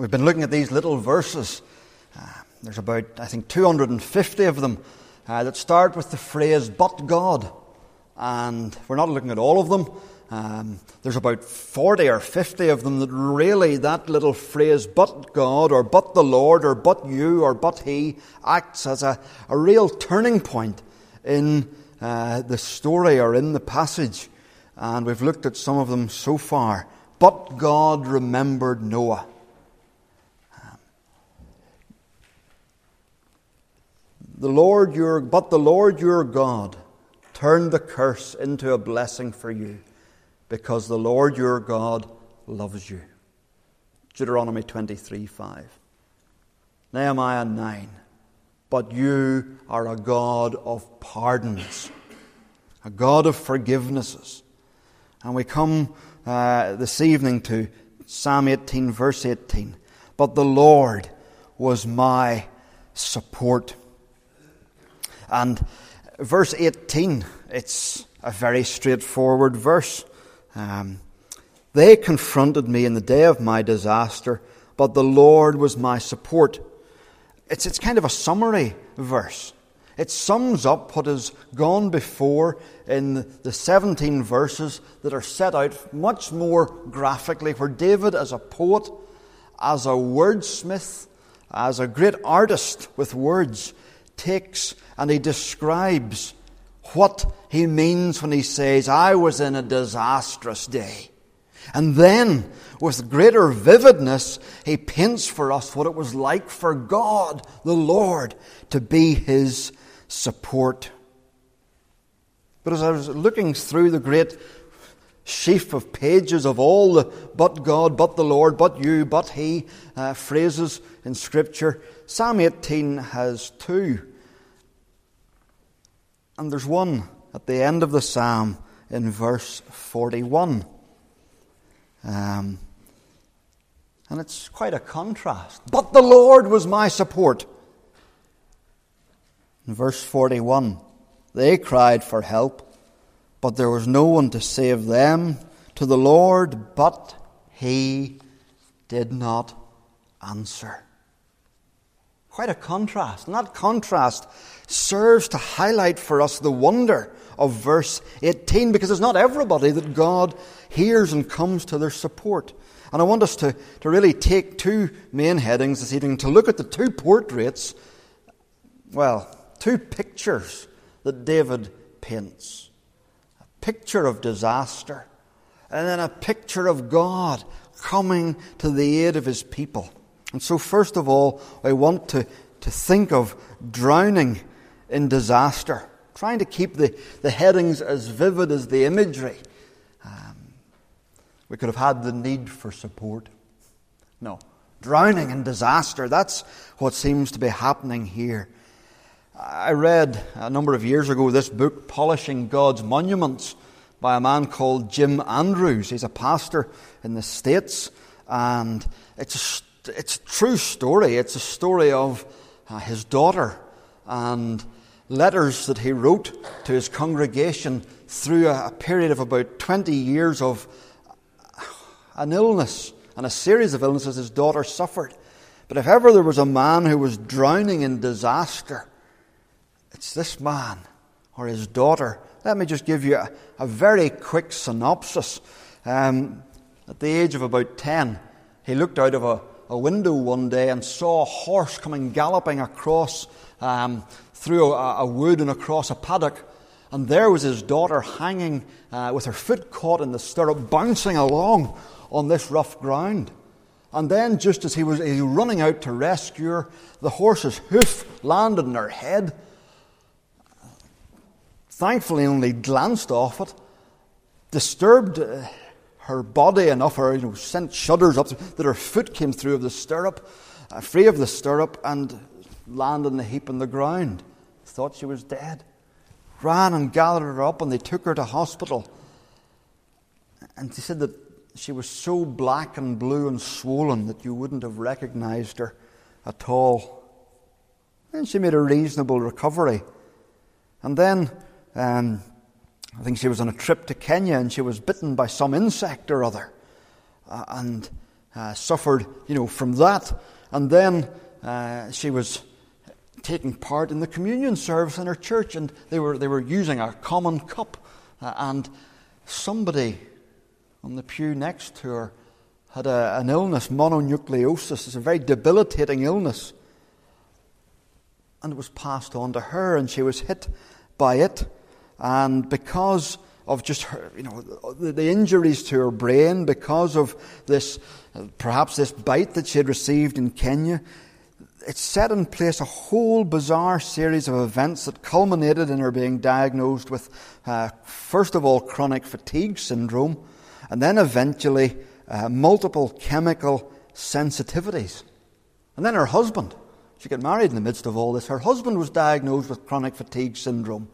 We've been looking at these little verses. Uh, there's about, I think, 250 of them uh, that start with the phrase, but God. And we're not looking at all of them. Um, there's about 40 or 50 of them that really, that little phrase, but God, or but the Lord, or but you, or but He, acts as a, a real turning point in uh, the story or in the passage. And we've looked at some of them so far. But God remembered Noah. The Lord your, but the Lord your God turned the curse into a blessing for you because the Lord your God loves you. Deuteronomy 23 5. Nehemiah 9. But you are a God of pardons, a God of forgivenesses. And we come uh, this evening to Psalm 18, verse 18. But the Lord was my support. And verse 18, it's a very straightforward verse. Um, they confronted me in the day of my disaster, but the Lord was my support. It's, it's kind of a summary verse. It sums up what has gone before in the 17 verses that are set out much more graphically, where David, as a poet, as a wordsmith, as a great artist with words, takes and he describes what he means when he says, I was in a disastrous day. And then, with greater vividness, he paints for us what it was like for God, the Lord, to be his support. But as I was looking through the great sheaf of pages of all the but God, but the Lord, but you, but He uh, phrases in Scripture, Psalm 18 has two and there's one at the end of the psalm in verse 41. Um, and it's quite a contrast. But the Lord was my support. In verse 41, they cried for help, but there was no one to save them. To the Lord, but he did not answer. Quite a contrast. And that contrast serves to highlight for us the wonder of verse 18 because it's not everybody that God hears and comes to their support. And I want us to, to really take two main headings this evening to look at the two portraits, well, two pictures that David paints a picture of disaster, and then a picture of God coming to the aid of his people. And so, first of all, I want to, to think of drowning in disaster, trying to keep the, the headings as vivid as the imagery. Um, we could have had the need for support. No. Drowning in disaster, that's what seems to be happening here. I read a number of years ago this book, Polishing God's Monuments, by a man called Jim Andrews. He's a pastor in the States, and it's a it's a true story. It's a story of uh, his daughter and letters that he wrote to his congregation through a, a period of about 20 years of an illness and a series of illnesses his daughter suffered. But if ever there was a man who was drowning in disaster, it's this man or his daughter. Let me just give you a, a very quick synopsis. Um, at the age of about 10, he looked out of a a window one day and saw a horse coming galloping across um, through a, a, wood and across a paddock. And there was his daughter hanging uh, with her foot caught in the stirrup, bouncing along on this rough ground. And then, just as he was, he was running out to rescue her, the horse's hoof landed in her head. Thankfully, only glanced off it. Disturbed, uh, her body and enough, or you know, sent shudders up that her foot came through of the stirrup, free of the stirrup, and landed in a heap on the ground. Thought she was dead. Ran and gathered her up, and they took her to hospital. And they said that she was so black and blue and swollen that you wouldn't have recognized her at all. And she made a reasonable recovery. And then um, I think she was on a trip to Kenya and she was bitten by some insect or other. Uh, and uh, suffered, you know, from that. And then uh, she was taking part in the communion service in her church, and they were, they were using a common cup. Uh, and somebody on the pew next to her had a, an illness, mononucleosis. It's a very debilitating illness. And it was passed on to her, and she was hit by it. And because of just her, you know, the, injuries to her brain, because of this, perhaps this bite that she had received in Kenya, it set in place a whole bizarre series of events that culminated in her being diagnosed with, uh, first of all, chronic fatigue syndrome, and then eventually uh, multiple chemical sensitivities. And then her husband, she got married in the midst of all this, her husband was diagnosed with chronic fatigue syndrome.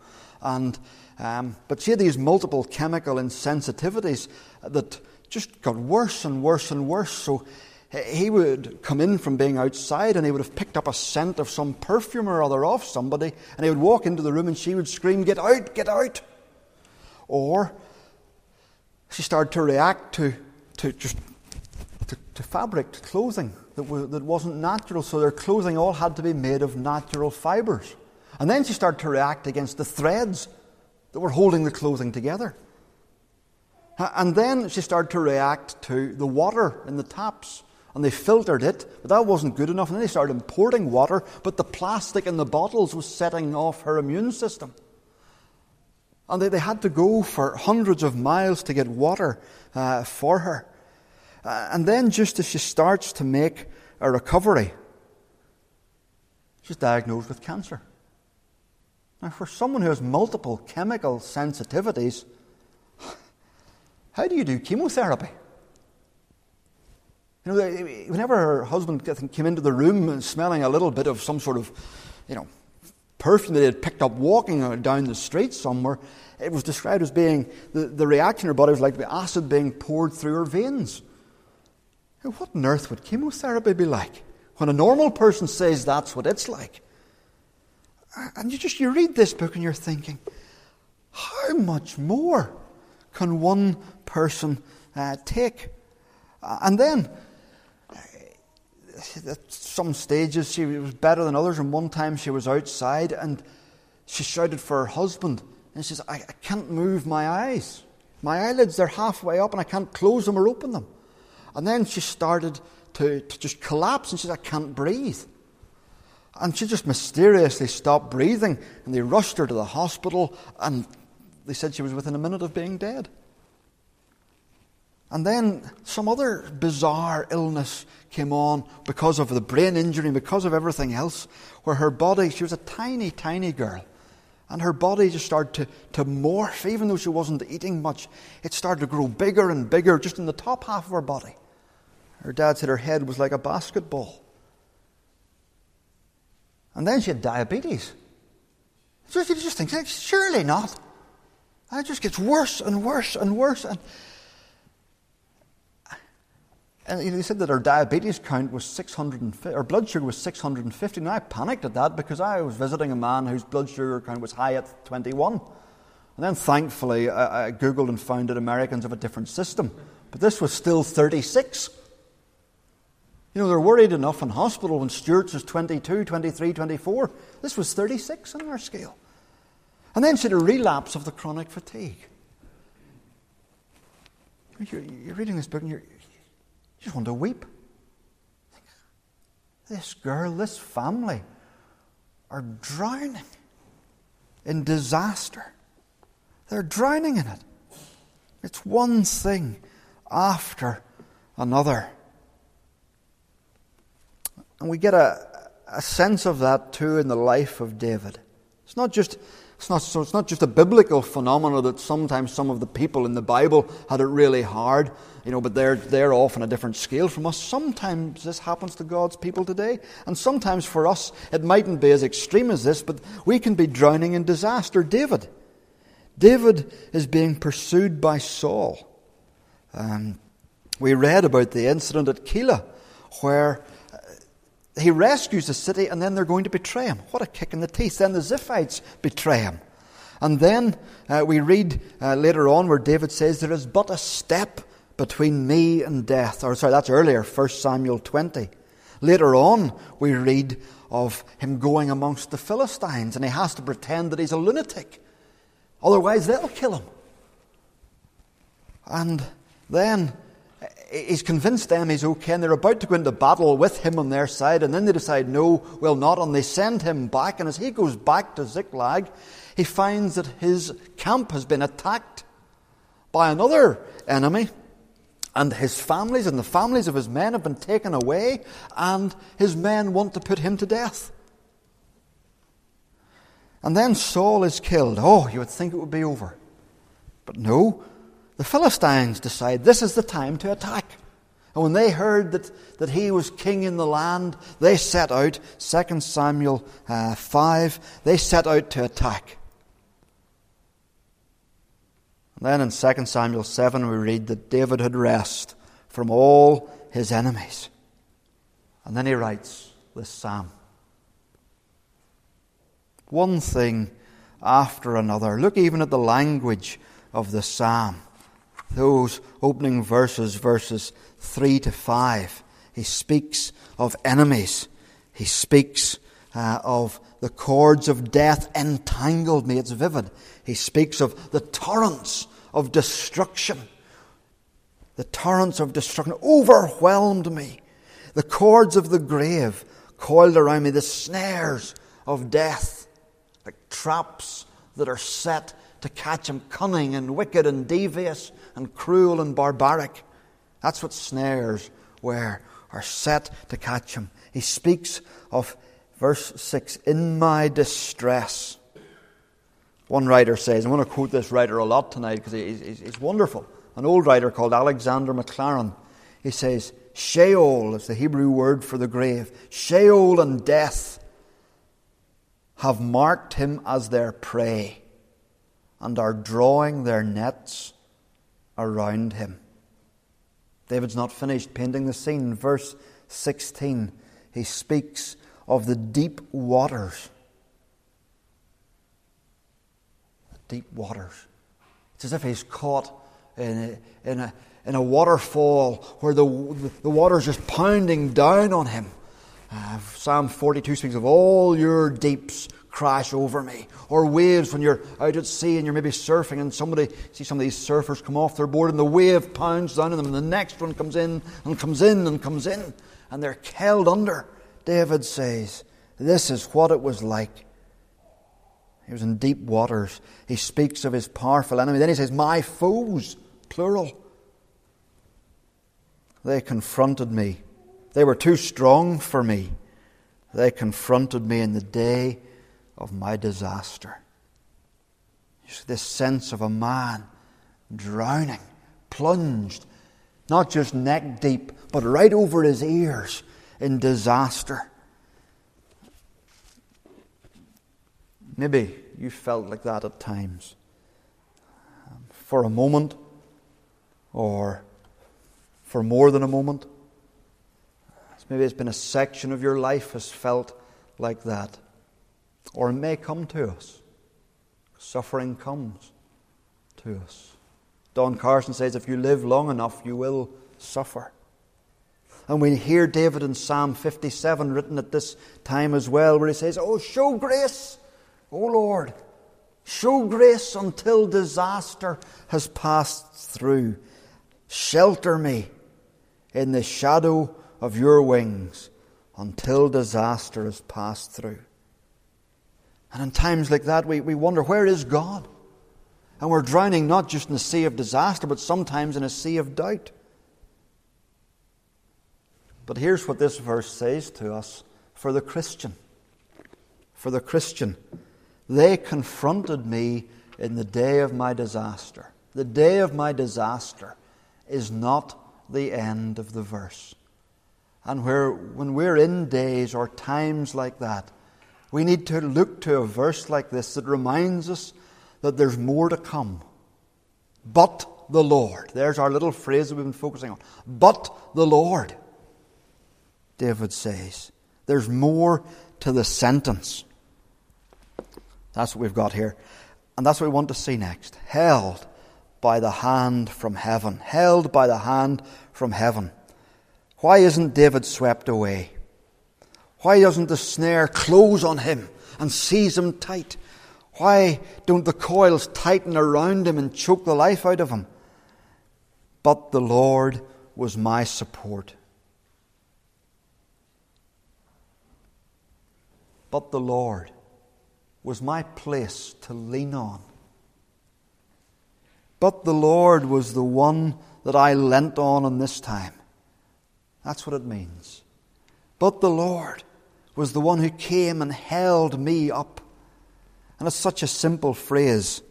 And, um, but she had these multiple chemical insensitivities that just got worse and worse and worse. So he would come in from being outside and he would have picked up a scent of some perfume or other off somebody, and he would walk into the room and she would scream, Get out, get out! Or she started to react to, to just to, to fabric, to clothing that, was, that wasn't natural, so their clothing all had to be made of natural fibres. And then she started to react against the threads that were holding the clothing together. And then she started to react to the water in the taps. And they filtered it, but that wasn't good enough. And then they started importing water, but the plastic in the bottles was setting off her immune system. And they, they had to go for hundreds of miles to get water uh, for her. Uh, and then, just as she starts to make a recovery, she's diagnosed with cancer. Now, for someone who has multiple chemical sensitivities, how do you do chemotherapy? You know, whenever her husband came into the room smelling a little bit of some sort of, you know, perfume that he had picked up walking down the street somewhere, it was described as being the, the reaction in her body was like acid being poured through her veins. What on earth would chemotherapy be like? When a normal person says that's what it's like. And you just you read this book and you're thinking, how much more can one person uh, take? And then at some stages she was better than others, and one time she was outside and she shouted for her husband, and she says, I, I can't move my eyes. My eyelids, they're halfway up, and I can't close them or open them. And then she started to, to just collapse, and she says, I can't breathe. And she just mysteriously stopped breathing, and they rushed her to the hospital, and they said she was within a minute of being dead. And then some other bizarre illness came on because of the brain injury because of everything else, where her body, she was a tiny, tiny girl, and her body just started to, to morph, even though she wasn't eating much. It started to grow bigger and bigger just in the top half of her body. Her dad said her head was like a basketball. And then she had diabetes. So you just think, surely not. And it just gets worse and worse and worse. And and he said that her diabetes count was 650, her blood sugar was 650. And I panicked at that because I was visiting a man whose blood sugar count was high at 21. And then thankfully I, I Googled and found that Americans have a different system. But this was still 36. You know, they're worried enough in hospital when Stuart's was 22, 23, 24. This was 36 on our scale. And then she had a relapse of the chronic fatigue. You're, you're reading this book and you just want to weep. This girl, this family are drowning in disaster. They're drowning in it. It's one thing after another. And we get a, a sense of that too in the life of David. It's not just it's not, so it's not just a biblical phenomenon that sometimes some of the people in the Bible had it really hard, you know, but they're, they're off on a different scale from us. Sometimes this happens to God's people today. And sometimes for us, it mightn't be as extreme as this, but we can be drowning in disaster. David. David is being pursued by Saul. Um, we read about the incident at Keilah, where he rescues the city and then they're going to betray him. What a kick in the teeth. Then the Ziphites betray him. And then uh, we read uh, later on where David says, There is but a step between me and death. Or, sorry, that's earlier, 1 Samuel 20. Later on, we read of him going amongst the Philistines, and he has to pretend that he's a lunatic. Otherwise, they'll kill him. And then he's convinced them he's okay, and they're about to go into battle with him on their side, and then they decide, no, we'll not, and they send him back. And as he goes back to Ziklag, he finds that his camp has been attacked by another enemy, and his families and the families of his men have been taken away, and his men want to put him to death. And then Saul is killed. Oh, you would think it would be over. But no, the Philistines decide this is the time to attack. And when they heard that, that he was king in the land, they set out, 2 Samuel uh, 5, they set out to attack. And then in 2 Samuel 7, we read that David had rest from all his enemies. And then he writes this psalm. One thing after another. Look even at the language of the psalm those opening verses, verses 3 to 5. He speaks of enemies. He speaks uh, of the cords of death entangled me. It's vivid. He speaks of the torrents of destruction. The torrents of destruction overwhelmed me. The cords of the grave coiled around me. The snares of death, like traps that are set to catch him, cunning and wicked and devious and cruel and barbaric. That's what snares were, are set to catch him. He speaks of verse 6 in my distress. One writer says, I'm going to quote this writer a lot tonight because he's, he's wonderful. An old writer called Alexander Maclaren. He says, Sheol is the Hebrew word for the grave. Sheol and death have marked him as their prey and are drawing their nets around him. David's not finished painting the scene. Verse 16, he speaks of the deep waters. The Deep waters. It's as if he's caught in a, in a, in a waterfall where the, the water is just pounding down on him. Uh, Psalm 42 speaks of all your deeps crash over me. Or waves when you're out at sea and you're maybe surfing and somebody, see some of these surfers come off their board and the wave pounds down on them and the next one comes in and comes in and comes in and they're held under. David says, This is what it was like. He was in deep waters. He speaks of his powerful enemy. Then he says, My foes, plural. They confronted me. They were too strong for me. They confronted me in the day of my disaster. This sense of a man drowning, plunged, not just neck deep, but right over his ears in disaster. Maybe you felt like that at times. Um, for a moment, or for more than a moment. Maybe it's been a section of your life has felt like that or may come to us. Suffering comes to us. Don Carson says if you live long enough, you will suffer. And we hear David in Psalm 57 written at this time as well, where he says, Oh, show grace, O Lord. Show grace until disaster has passed through. Shelter me in the shadow of your wings until disaster has passed through. And in times like that, we, we wonder, where is God? And we're drowning not just in a sea of disaster, but sometimes in a sea of doubt. But here's what this verse says to us for the Christian. For the Christian, they confronted me in the day of my disaster. The day of my disaster is not the end of the verse. And where, when we're in days or times like that, we need to look to a verse like this that reminds us that there's more to come. But the Lord. There's our little phrase that we've been focusing on. But the Lord. David says, there's more to the sentence. That's what we've got here. And that's what we want to see next. Held by the hand from heaven. Held by the hand from heaven. Why isn't David swept away? Why doesn't the snare close on him and seize him tight? Why don't the coils tighten around him and choke the life out of him? But the Lord was my support. But the Lord was my place to lean on. But the Lord was the one that I leant on in this time. That's what it means. But the Lord was the one who came and held me up. And it's such a simple phrase.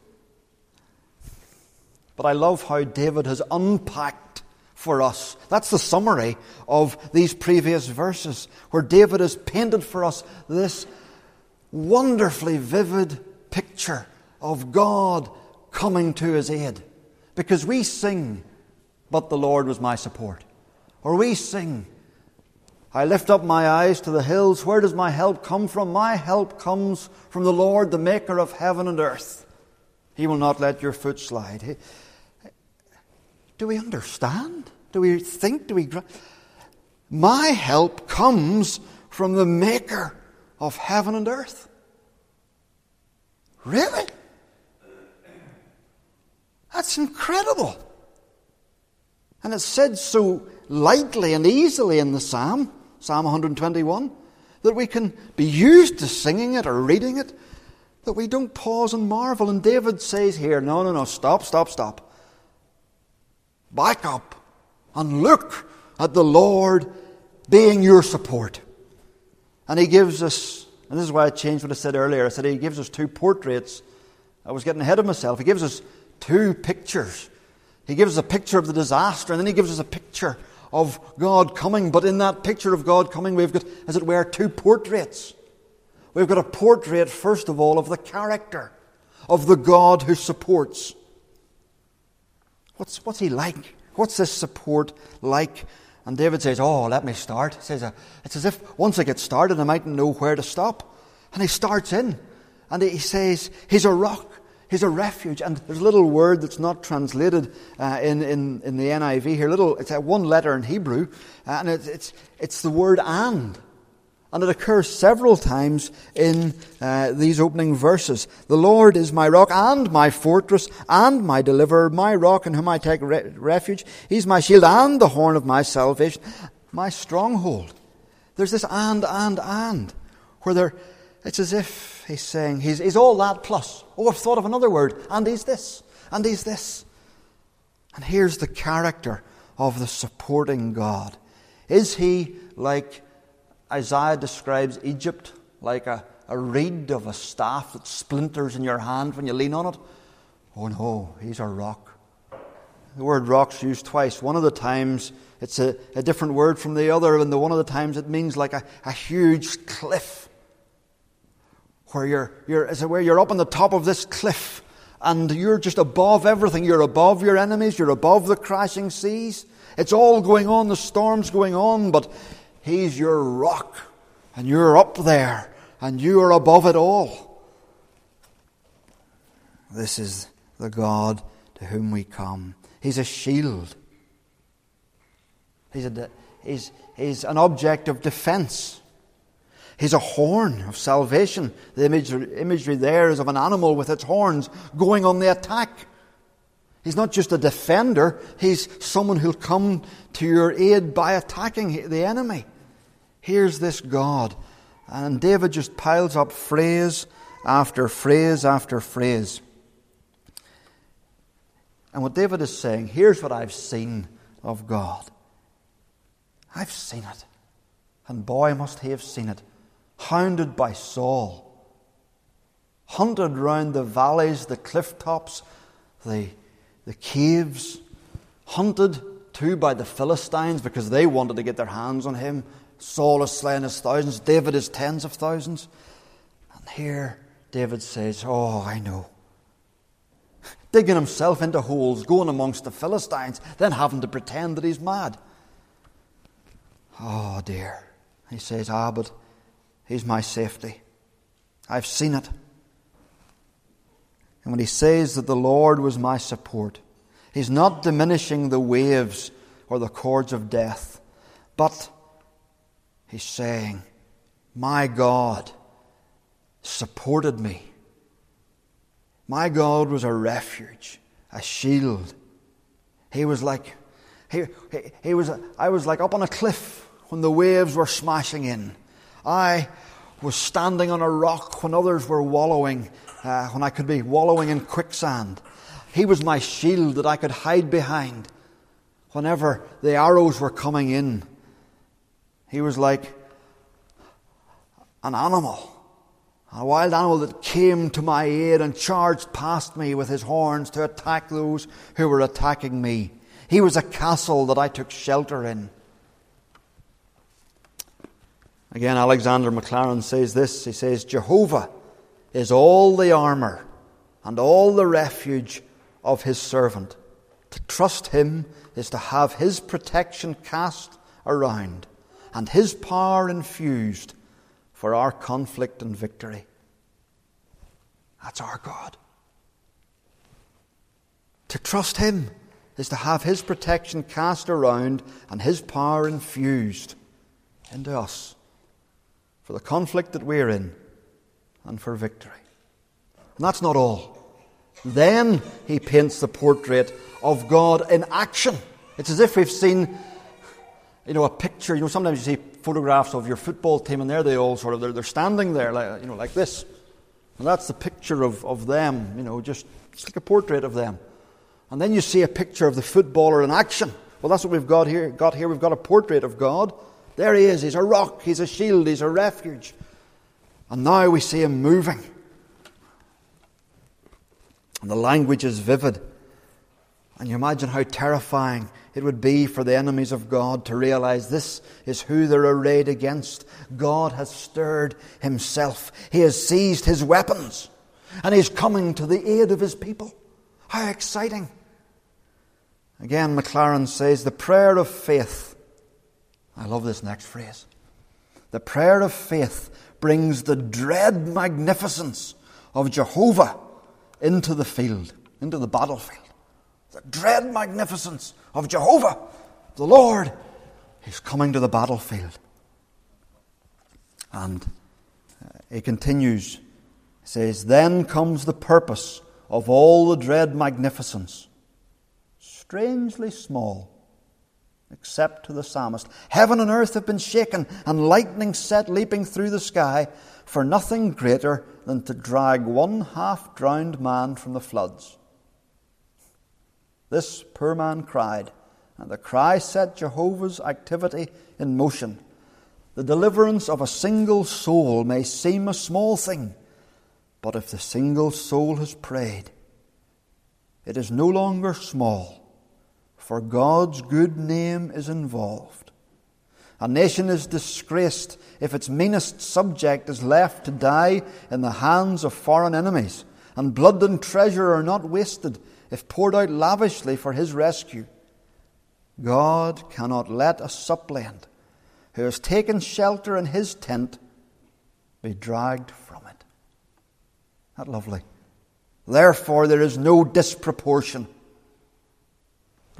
But I love how David has unpacked for us. That's the summary of these previous verses, where David has painted for us this wonderfully vivid picture of God coming to his aid. Because we sing, But the Lord was my support. Or we sing, I lift up my eyes to the hills. Where does my help come from? My help comes from the Lord, the maker of heaven and earth. He will not let your foot slide. Do we understand? Do we think? Do we. My help comes from the maker of heaven and earth. Really? That's incredible. And it's said so lightly and easily in the psalm. Psalm 121, that we can be used to singing it or reading it, that we don't pause and marvel. And David says here, no, no, no, stop, stop, stop. Back up and look at the Lord being your support. And he gives us, and this is why I changed what I said earlier. I said he gives us two portraits. I was getting ahead of myself. He gives us two pictures. He gives us a picture of the disaster, and then he gives us a picture of God coming, but in that picture of God coming, we've got, as it were, two portraits. We've got a portrait, first of all, of the character of the God who supports. What's, what's he like? What's this support like? And David says, Oh, let me start. He says, uh, It's as if once I get started, I mightn't know where to stop. And he starts in, and he says, He's a rock He's a refuge. And there's a little word that's not translated uh, in, in, in the NIV here. Little, it's a one letter in Hebrew, uh, and it's, it's, it's the word and. And it occurs several times in uh, these opening verses. The Lord is my rock and my fortress and my deliverer, my rock in whom I take re- refuge. He's my shield and the horn of my salvation, my stronghold. There's this and, and, and, where there, it's as if he's saying, he's, he's all that plus. Oh, I've thought of another word, and he's this, and he's this. And here's the character of the supporting God. Is he like Isaiah describes Egypt, like a, a reed of a staff that splinters in your hand when you lean on it? Oh no, he's a rock. The word rock's used twice. One of the times it's a, a different word from the other, and the one of the times it means like a, a huge cliff where you're, you're, as it were, you're up on the top of this cliff and you're just above everything. You're above your enemies, you're above the crashing seas. It's all going on, the storm's going on, but He's your rock and you're up there and you are above it all. This is the God to whom we come. He's a shield. He's, a, he's, he's an object of defense. He's a horn of salvation. The imagery, there is of an animal with its horns going on the attack. He's not just a defender, he's someone who'll come to your aid by attacking the enemy. Here's this God. And David just piles up phrase after phrase after phrase. And what David is saying, here's what I've seen of God. I've seen it. And boy, must he have seen it hounded by Saul, hunted round the valleys, the cliff tops, the, the caves, hunted too by the Philistines because they wanted to get their hands on him. Saul has slain his thousands, David is tens of thousands. And here David says, Oh, I know. Digging himself into holes, going amongst the Philistines, then having to pretend that he's mad. Oh, dear. He says, Ah, but He's my safety. I've seen it. And when he says that the Lord was my support, He's not diminishing the waves or the cords of death, but he's saying, My God supported me. My God was a refuge, a shield. He was like, he, he, he was, I was like up on a cliff when the waves were smashing in. I was standing on a rock when others were wallowing, uh, when I could be wallowing in quicksand. He was my shield that I could hide behind whenever the arrows were coming in. He was like an animal, a wild animal that came to my aid and charged past me with his horns to attack those who were attacking me. He was a castle that I took shelter in. Again, Alexander Maclaren says this He says, Jehovah is all the armour and all the refuge of his servant. To trust him is to have his protection cast around and his power infused for our conflict and victory. That's our God. To trust him is to have his protection cast around and his power infused into us for the conflict that we're in and for victory. And that's not all. Then he paints the portrait of God in action. It's as if we've seen, you know, a picture. You know, sometimes you see photographs of your football team, and there they all sort of they're, they're standing there, like you know, like this, and that's the picture of, of them. You know, just it's like a portrait of them. And then you see a picture of the footballer in action. Well, that's what we've got here. Got here. We've got a portrait of God. There he is. He's a rock. He's a shield. He's a refuge. And now we see him moving. And the language is vivid. And you imagine how terrifying it would be for the enemies of God to realize this is who they're arrayed against. God has stirred himself, he has seized his weapons, and he's coming to the aid of his people. How exciting! Again, Maclaren says the prayer of faith. I love this next phrase. The prayer of faith brings the dread magnificence of Jehovah into the field, into the battlefield. The dread magnificence of Jehovah, the Lord, is coming to the battlefield. And uh, he continues, says, Then comes the purpose of all the dread magnificence, strangely small, except to the psalmist. Heaven and earth have been shaken, and lightning set leaping through the sky for nothing greater than to drag one half drowned man from the floods. This poor man cried, and the cry set Jehovah's activity in motion. The deliverance of a single soul may seem a small thing, but if the single soul has prayed, it is no longer small, for God's good name is involved. A nation is disgraced if its meanest subject is left to die in the hands of foreign enemies, and blood and treasure are not wasted if poured out lavishly for his rescue. God cannot let a suppliant who has taken shelter in his tent be dragged from it. That lovely. Therefore, there is no disproportion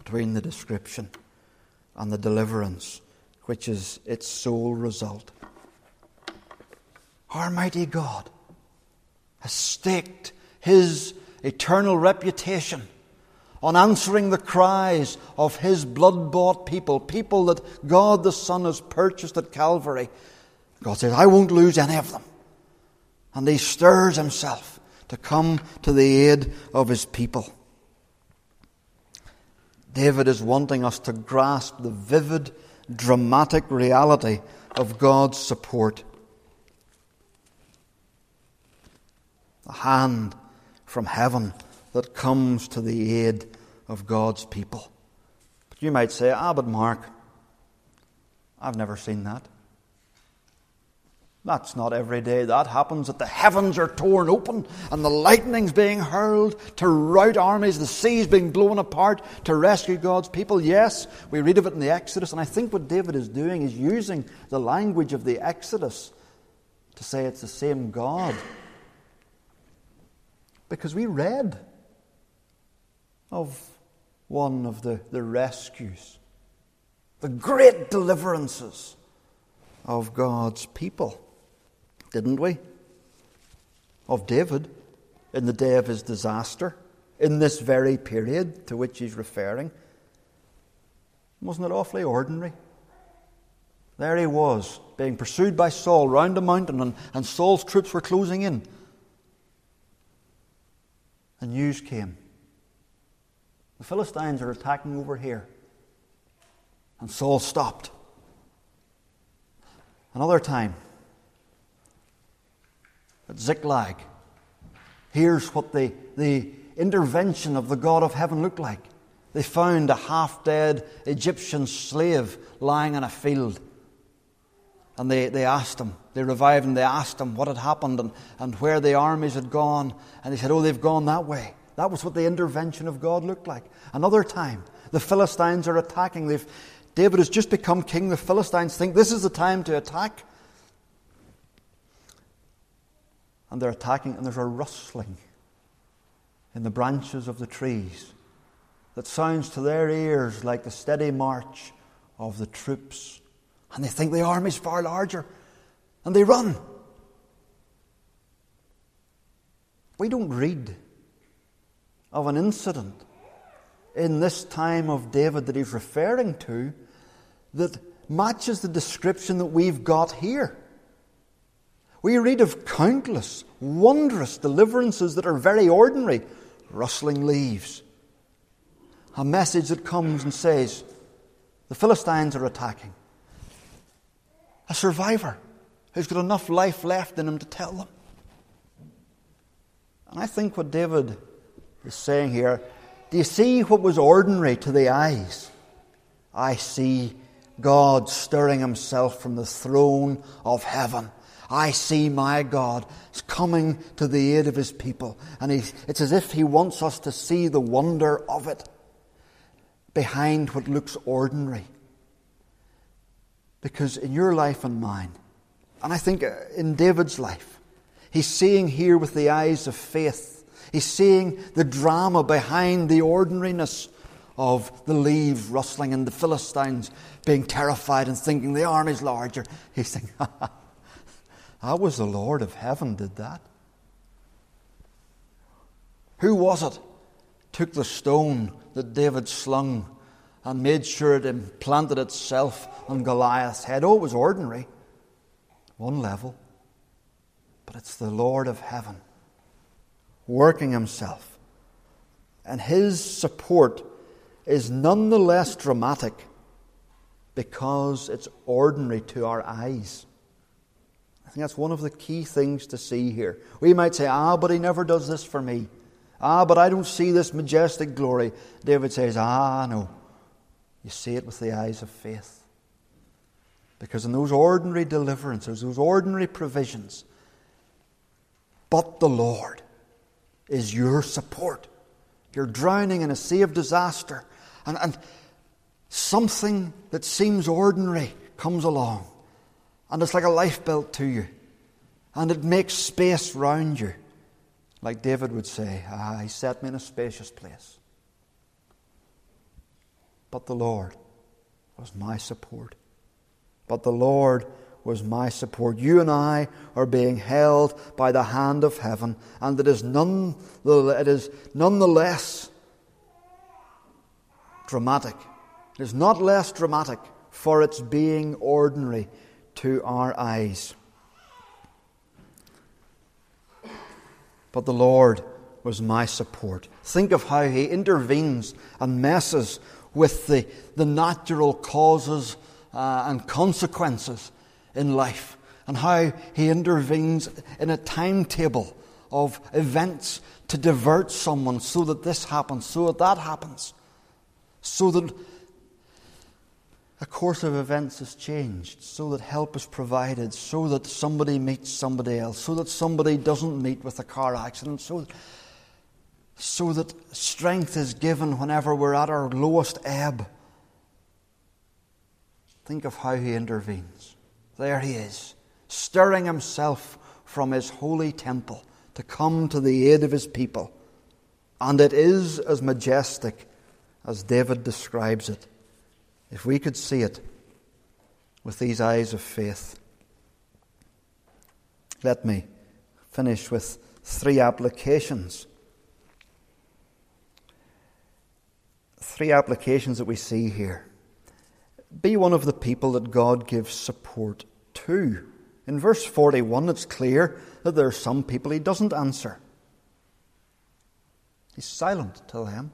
between the description and the deliverance which is its sole result. Our mighty God has staked his eternal reputation on answering the cries of his blood bought people, people that God the Son has purchased at Calvary. God says, I won't lose any of them. And he stirs himself to come to the aid of his people. David is wanting us to grasp the vivid dramatic reality of God's support. A hand from heaven that comes to the aid of God's people. But you might say, ah, but Mark, I've never seen that. That's not every day that happens, that the heavens are torn open and the lightning's being hurled to rout armies, the sea's being blown apart to rescue God's people. Yes, we read of it in the Exodus, and I think what David is doing is using the language of the Exodus to say it's the same God. Because we read of one of the, the rescues, the great deliverances of God's people, didn't we? Of David in the day of his disaster, in this very period to which he's referring. Wasn't it awfully ordinary? There he was, being pursued by Saul round a mountain, and, and Saul's troops were closing in. The news came. The Philistines are attacking over here. And Saul stopped. Another time, at Ziklag, here's what the, the intervention of the God of heaven looked like. They found a half dead Egyptian slave lying in a field. And they, they asked him, they revived him, they asked him what had happened and, and where the armies had gone. And he said, Oh, they've gone that way. That was what the intervention of God looked like. Another time, the Philistines are attacking. They've, David has just become king. The Philistines think this is the time to attack. And they're attacking, and there's a rustling in the branches of the trees that sounds to their ears like the steady march of the troops and they think the army's far larger, and they run. We don't read of an incident in this time of David that he's referring to that matches the description that we've got here. We read of countless, wondrous deliverances that are very ordinary rustling leaves. A message that comes and says, The Philistines are attacking a survivor who's got enough life left in him to tell them. And I think what David is saying here do you see what was ordinary to the eyes? I see God stirring himself from the throne of heaven. I see my God coming to the aid of his people. And it's as if he wants us to see the wonder of it behind what looks ordinary. Because in your life and mine, and I think uh, in David's life, he's seeing here with the eyes of faith. He's seeing the drama behind the ordinariness of the leaves rustling and the Philistines being terrified and thinking the army's larger. He's thinking, that was the Lord of heaven did that. Who was it took the stone that David slung and made sure it implanted itself on Goliath's head. Oh, it was ordinary, one level. But it's the Lord of heaven working himself. And his support is none the less dramatic because it's ordinary to our eyes. Think that's one of the key things to see here. We might say, ah, but he never does this for me. Ah, but I don't see this majestic glory. David says, ah, no. You see it with the eyes of faith. Because in those ordinary deliverances, those ordinary provisions, but the Lord is your support. You're drowning in a sea of disaster, and, and something that seems ordinary comes along, and it's like a lifebelt to you, and it makes space round you. Like David would say, Ah, he set me in a spacious place. But the Lord was my support. But the Lord was my support. You and I are being held by the hand of heaven, and it is none, it is nonetheless dramatic. It is not less dramatic for its being ordinary to our eyes. But the Lord was my support. Think of how He intervenes and messes with the, the natural causes uh, and consequences in life, and how he intervenes in a timetable of events to divert someone so that this happens, so that that happens, so that a course of events is changed, so that help is provided, so that somebody meets somebody else, so that somebody doesn't meet with a car accident, so so that strength is given whenever we're at our lowest ebb. Think of how he intervenes. There he is, stirring himself from his holy temple to come to the aid of his people. And it is as majestic as David describes it, if we could see it with these eyes of faith. Let me finish with three applications. Three applications that we see here. Be one of the people that God gives support to. In verse 41, it's clear that there are some people he doesn't answer. He's silent till then.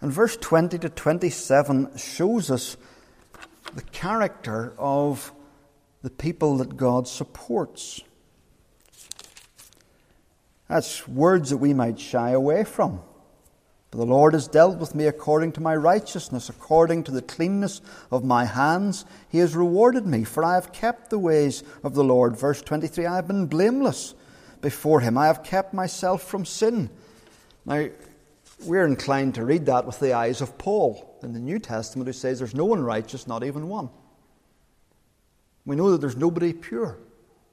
And verse 20 to 27 shows us the character of the people that God supports. That's words that we might shy away from. But the Lord has dealt with me according to my righteousness, according to the cleanness of my hands. He has rewarded me, for I have kept the ways of the Lord. Verse 23 I have been blameless before him. I have kept myself from sin. Now, we're inclined to read that with the eyes of Paul in the New Testament, who says there's no one righteous, not even one. We know that there's nobody pure,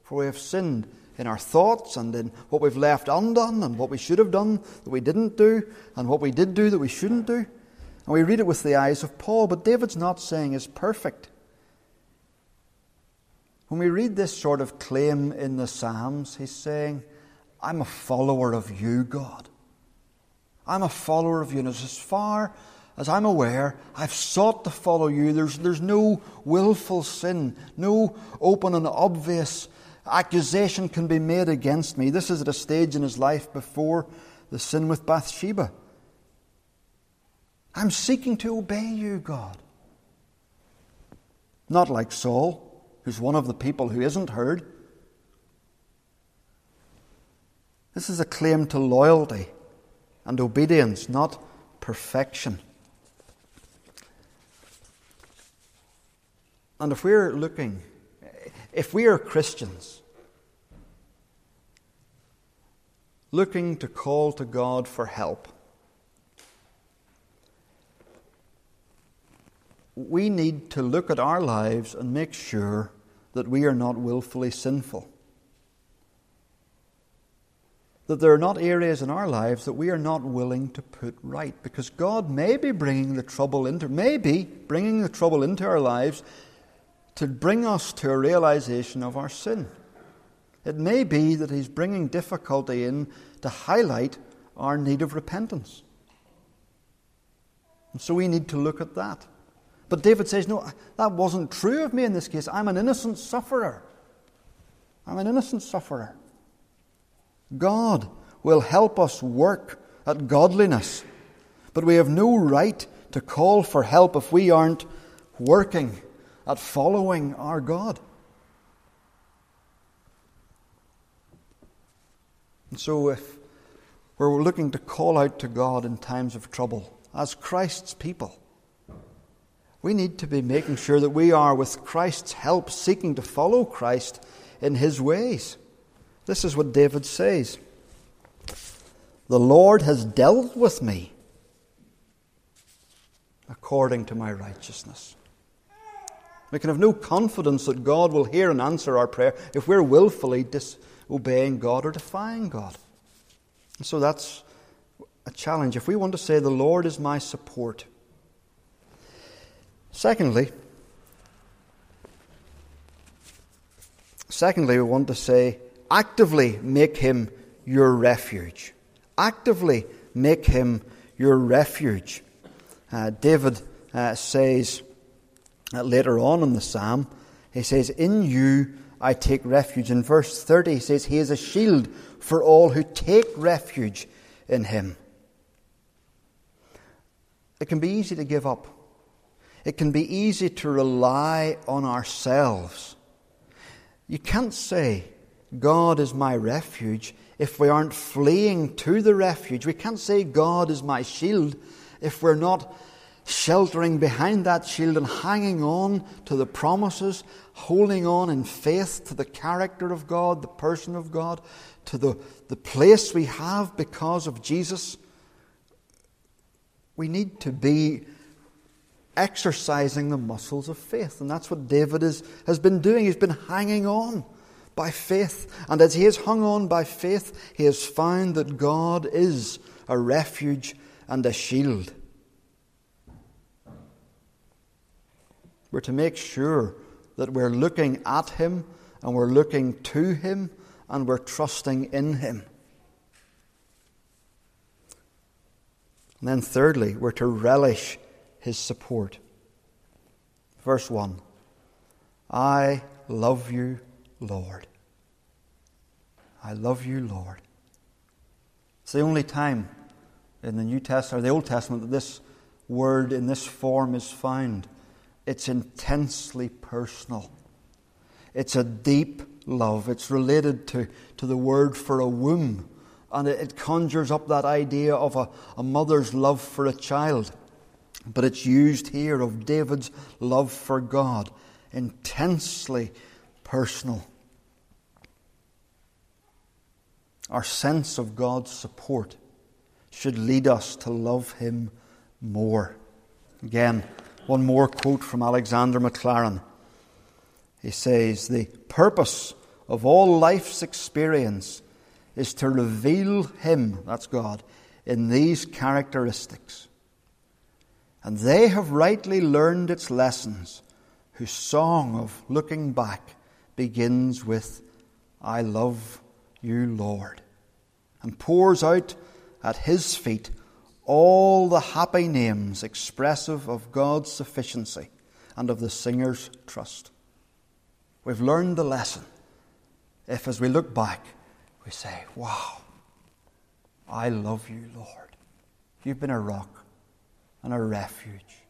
for we have sinned in our thoughts and in what we've left undone and what we should have done that we didn't do and what we did do that we shouldn't do. And we read it with the eyes of Paul, but David's not saying is perfect. When we read this sort of claim in the Psalms, he's saying, I'm a follower of you, God. I'm a follower of you. And as far as I'm aware, I've sought to follow you. There's, there's no willful sin, no open and obvious accusation can be made against me. This is at a stage in his life before the sin with Bathsheba. I'm seeking to obey you, God. Not like Saul, who's one of the people who isn't heard. This is a claim to loyalty and obedience, not perfection. And if we're looking, if we are Christians, looking to call to God for help, we need to look at our lives and make sure that we are not willfully sinful that there are not areas in our lives that we are not willing to put right because God may be bringing the trouble into maybe bringing the trouble into our lives to bring us to a realization of our sin. It may be that he's bringing difficulty in to highlight our need of repentance. And so we need to look at that. But David says, No, that wasn't true of me in this case. I'm an innocent sufferer. I'm an innocent sufferer. God will help us work at godliness. But we have no right to call for help if we aren't working at following our God. And so, if we're looking to call out to God in times of trouble, as Christ's people, we need to be making sure that we are, with Christ's help, seeking to follow Christ in his ways. This is what David says The Lord has dealt with me according to my righteousness. We can have no confidence that God will hear and answer our prayer if we're willfully disobeying God or defying God. And so that's a challenge. If we want to say, The Lord is my support. Secondly, secondly, we want to say, actively make him your refuge. Actively make him your refuge. Uh, David uh, says uh, later on in the psalm, he says, In you I take refuge. In verse 30, he says, He is a shield for all who take refuge in him. It can be easy to give up. It can be easy to rely on ourselves. You can't say, God is my refuge if we aren't fleeing to the refuge. We can't say God is my shield if we're not sheltering behind that shield and hanging on to the promises, holding on in faith to the character of God, the person of God, to the, the place we have because of Jesus. We need to be exercising the muscles of faith. And that's what David is, has been doing. He's been hanging on by faith. And as he has hung on by faith, he has found that God is a refuge and a shield. We're to make sure that we're looking at Him and we're looking to Him and we're trusting in Him. And then, thirdly, we're to relish His support. Verse 1 I love you, Lord. I love you, Lord. It's the only time in the New Testament, or the Old Testament, that this word in this form is found. It's intensely personal. It's a deep love. It's related to, to the word for a womb. And it, it conjures up that idea of a, a mother's love for a child. But it's used here of David's love for God. Intensely personal. Our sense of God's support should lead us to love Him more. Again, one more quote from Alexander Maclaren. He says, The purpose of all life's experience is to reveal Him, that's God, in these characteristics. And they have rightly learned its lessons, whose song of looking back begins with, I love you, Lord, and pours out at His feet all the happy names expressive of God's sufficiency and of the singer's trust. We've learned the lesson. If, as we look back, we say, Wow, I love you, Lord. You've been a rock and a refuge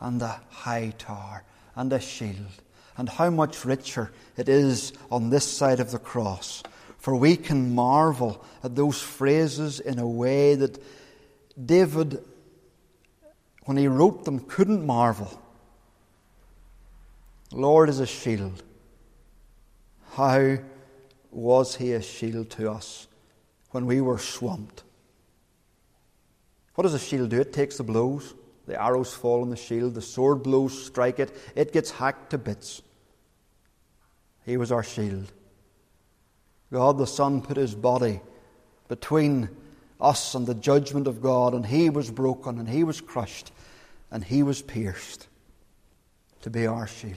and a high tower and a shield. And how much richer it is on this side of the cross. For we can marvel at those phrases in a way that David, when he wrote them, couldn't marvel. Lord is a shield. How was he a shield to us when we were swamped? What does a shield do? It takes the blows. The arrows fall on the shield. The sword blows strike it. It gets hacked to bits. He was our shield. God the Son put his body between us and the judgment of God, and he was broken, and he was crushed, and he was pierced to be our shield.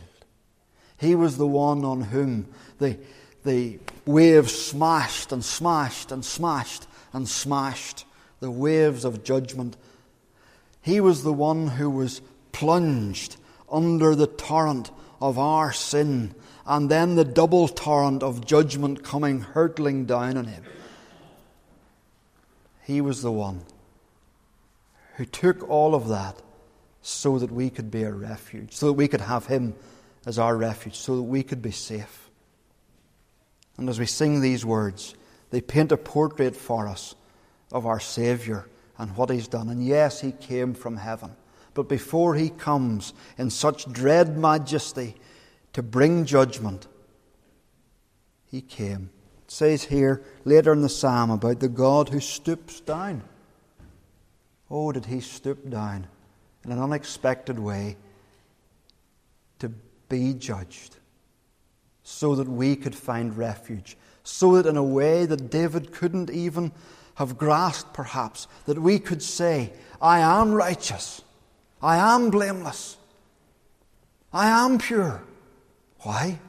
He was the one on whom the, the waves smashed and smashed and smashed and smashed, the waves of judgment. He was the one who was plunged under the torrent of our sin, and then the double torrent of judgment coming hurtling down on him. He was the one who took all of that so that we could be a refuge, so that we could have Him as our refuge, so that we could be safe. And as we sing these words, they paint a portrait for us of our Saviour and what He's done. And yes, He came from heaven. But before He comes in such dread majesty to bring judgment, He came It says here later in the psalm about the God who stoops down. Oh, did he stoop down in an unexpected way to be judged so that we could find refuge, so that in a way that David couldn't even have grasped, perhaps, that we could say, I am righteous, I am blameless, I am pure. Why?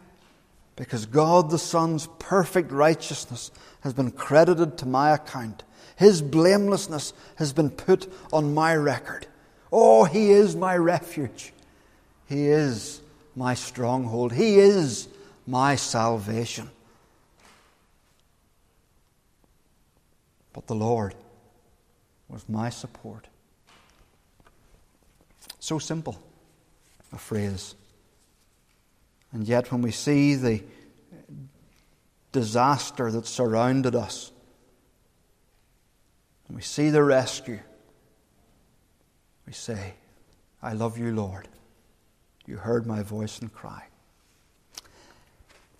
because God the Son's perfect righteousness has been credited to my account. His blamelessness has been put on my record. Oh, He is my refuge. He is my stronghold. He is my salvation. But the Lord was my support. So simple a phrase. And yet, when we see the disaster that surrounded us, and we see the rescue, we say, I love you, Lord. You heard my voice and cry.